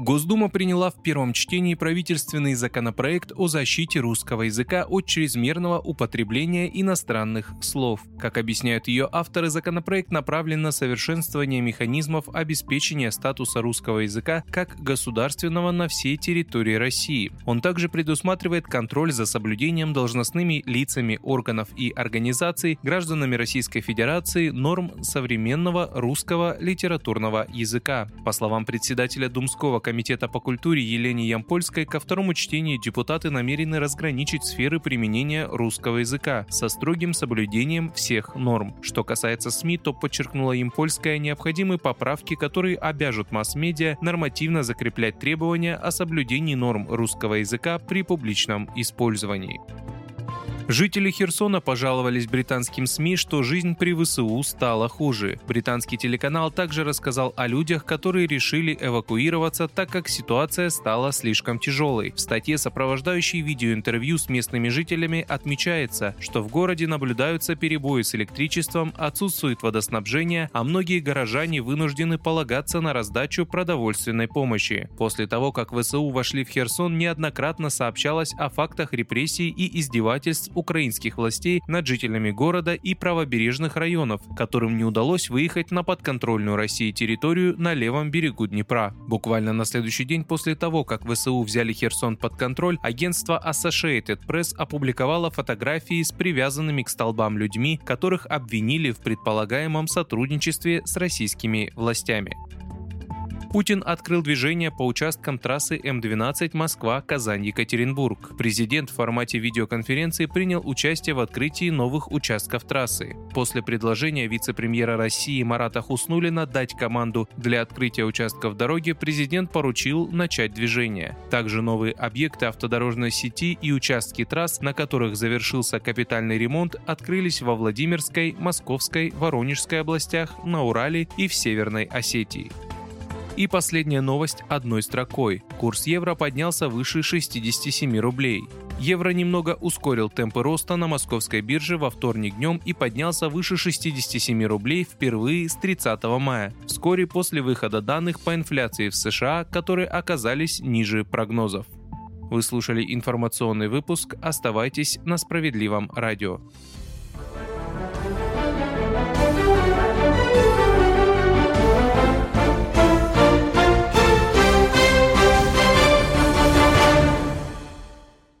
Госдума приняла в первом чтении правительственный законопроект о защите русского языка от чрезмерного употребления иностранных слов. Как объясняют ее авторы, законопроект направлен на совершенствование механизмов обеспечения статуса русского языка как государственного на всей территории России. Он также предусматривает контроль за соблюдением должностными лицами органов и организаций, гражданами Российской Федерации норм современного русского литературного языка. По словам председателя Думского комитета по культуре Елене Ямпольской ко второму чтению депутаты намерены разграничить сферы применения русского языка со строгим соблюдением всех норм. Что касается СМИ, то подчеркнула Ямпольская необходимые поправки, которые обяжут масс-медиа нормативно закреплять требования о соблюдении норм русского языка при публичном использовании. Жители Херсона пожаловались британским СМИ, что жизнь при ВСУ стала хуже. Британский телеканал также рассказал о людях, которые решили эвакуироваться, так как ситуация стала слишком тяжелой. В статье, сопровождающей видеоинтервью с местными жителями, отмечается, что в городе наблюдаются перебои с электричеством, отсутствует водоснабжение, а многие горожане вынуждены полагаться на раздачу продовольственной помощи. После того, как ВСУ вошли в Херсон, неоднократно сообщалось о фактах репрессий и издевательств украинских властей над жителями города и правобережных районов, которым не удалось выехать на подконтрольную России территорию на левом берегу Днепра. Буквально на следующий день после того, как ВСУ взяли Херсон под контроль, агентство Associated Press опубликовало фотографии с привязанными к столбам людьми, которых обвинили в предполагаемом сотрудничестве с российскими властями. Путин открыл движение по участкам трассы М12 Москва-Казань-Екатеринбург. Президент в формате видеоконференции принял участие в открытии новых участков трассы. После предложения вице-премьера России Марата Хуснулина дать команду для открытия участков дороги, президент поручил начать движение. Также новые объекты автодорожной сети и участки трасс, на которых завершился капитальный ремонт, открылись во Владимирской, Московской, Воронежской областях, на Урале и в Северной Осетии. И последняя новость одной строкой. Курс евро поднялся выше 67 рублей. Евро немного ускорил темпы роста на московской бирже во вторник днем и поднялся выше 67 рублей впервые с 30 мая, вскоре после выхода данных по инфляции в США, которые оказались ниже прогнозов. Вы слушали информационный выпуск. Оставайтесь на справедливом радио.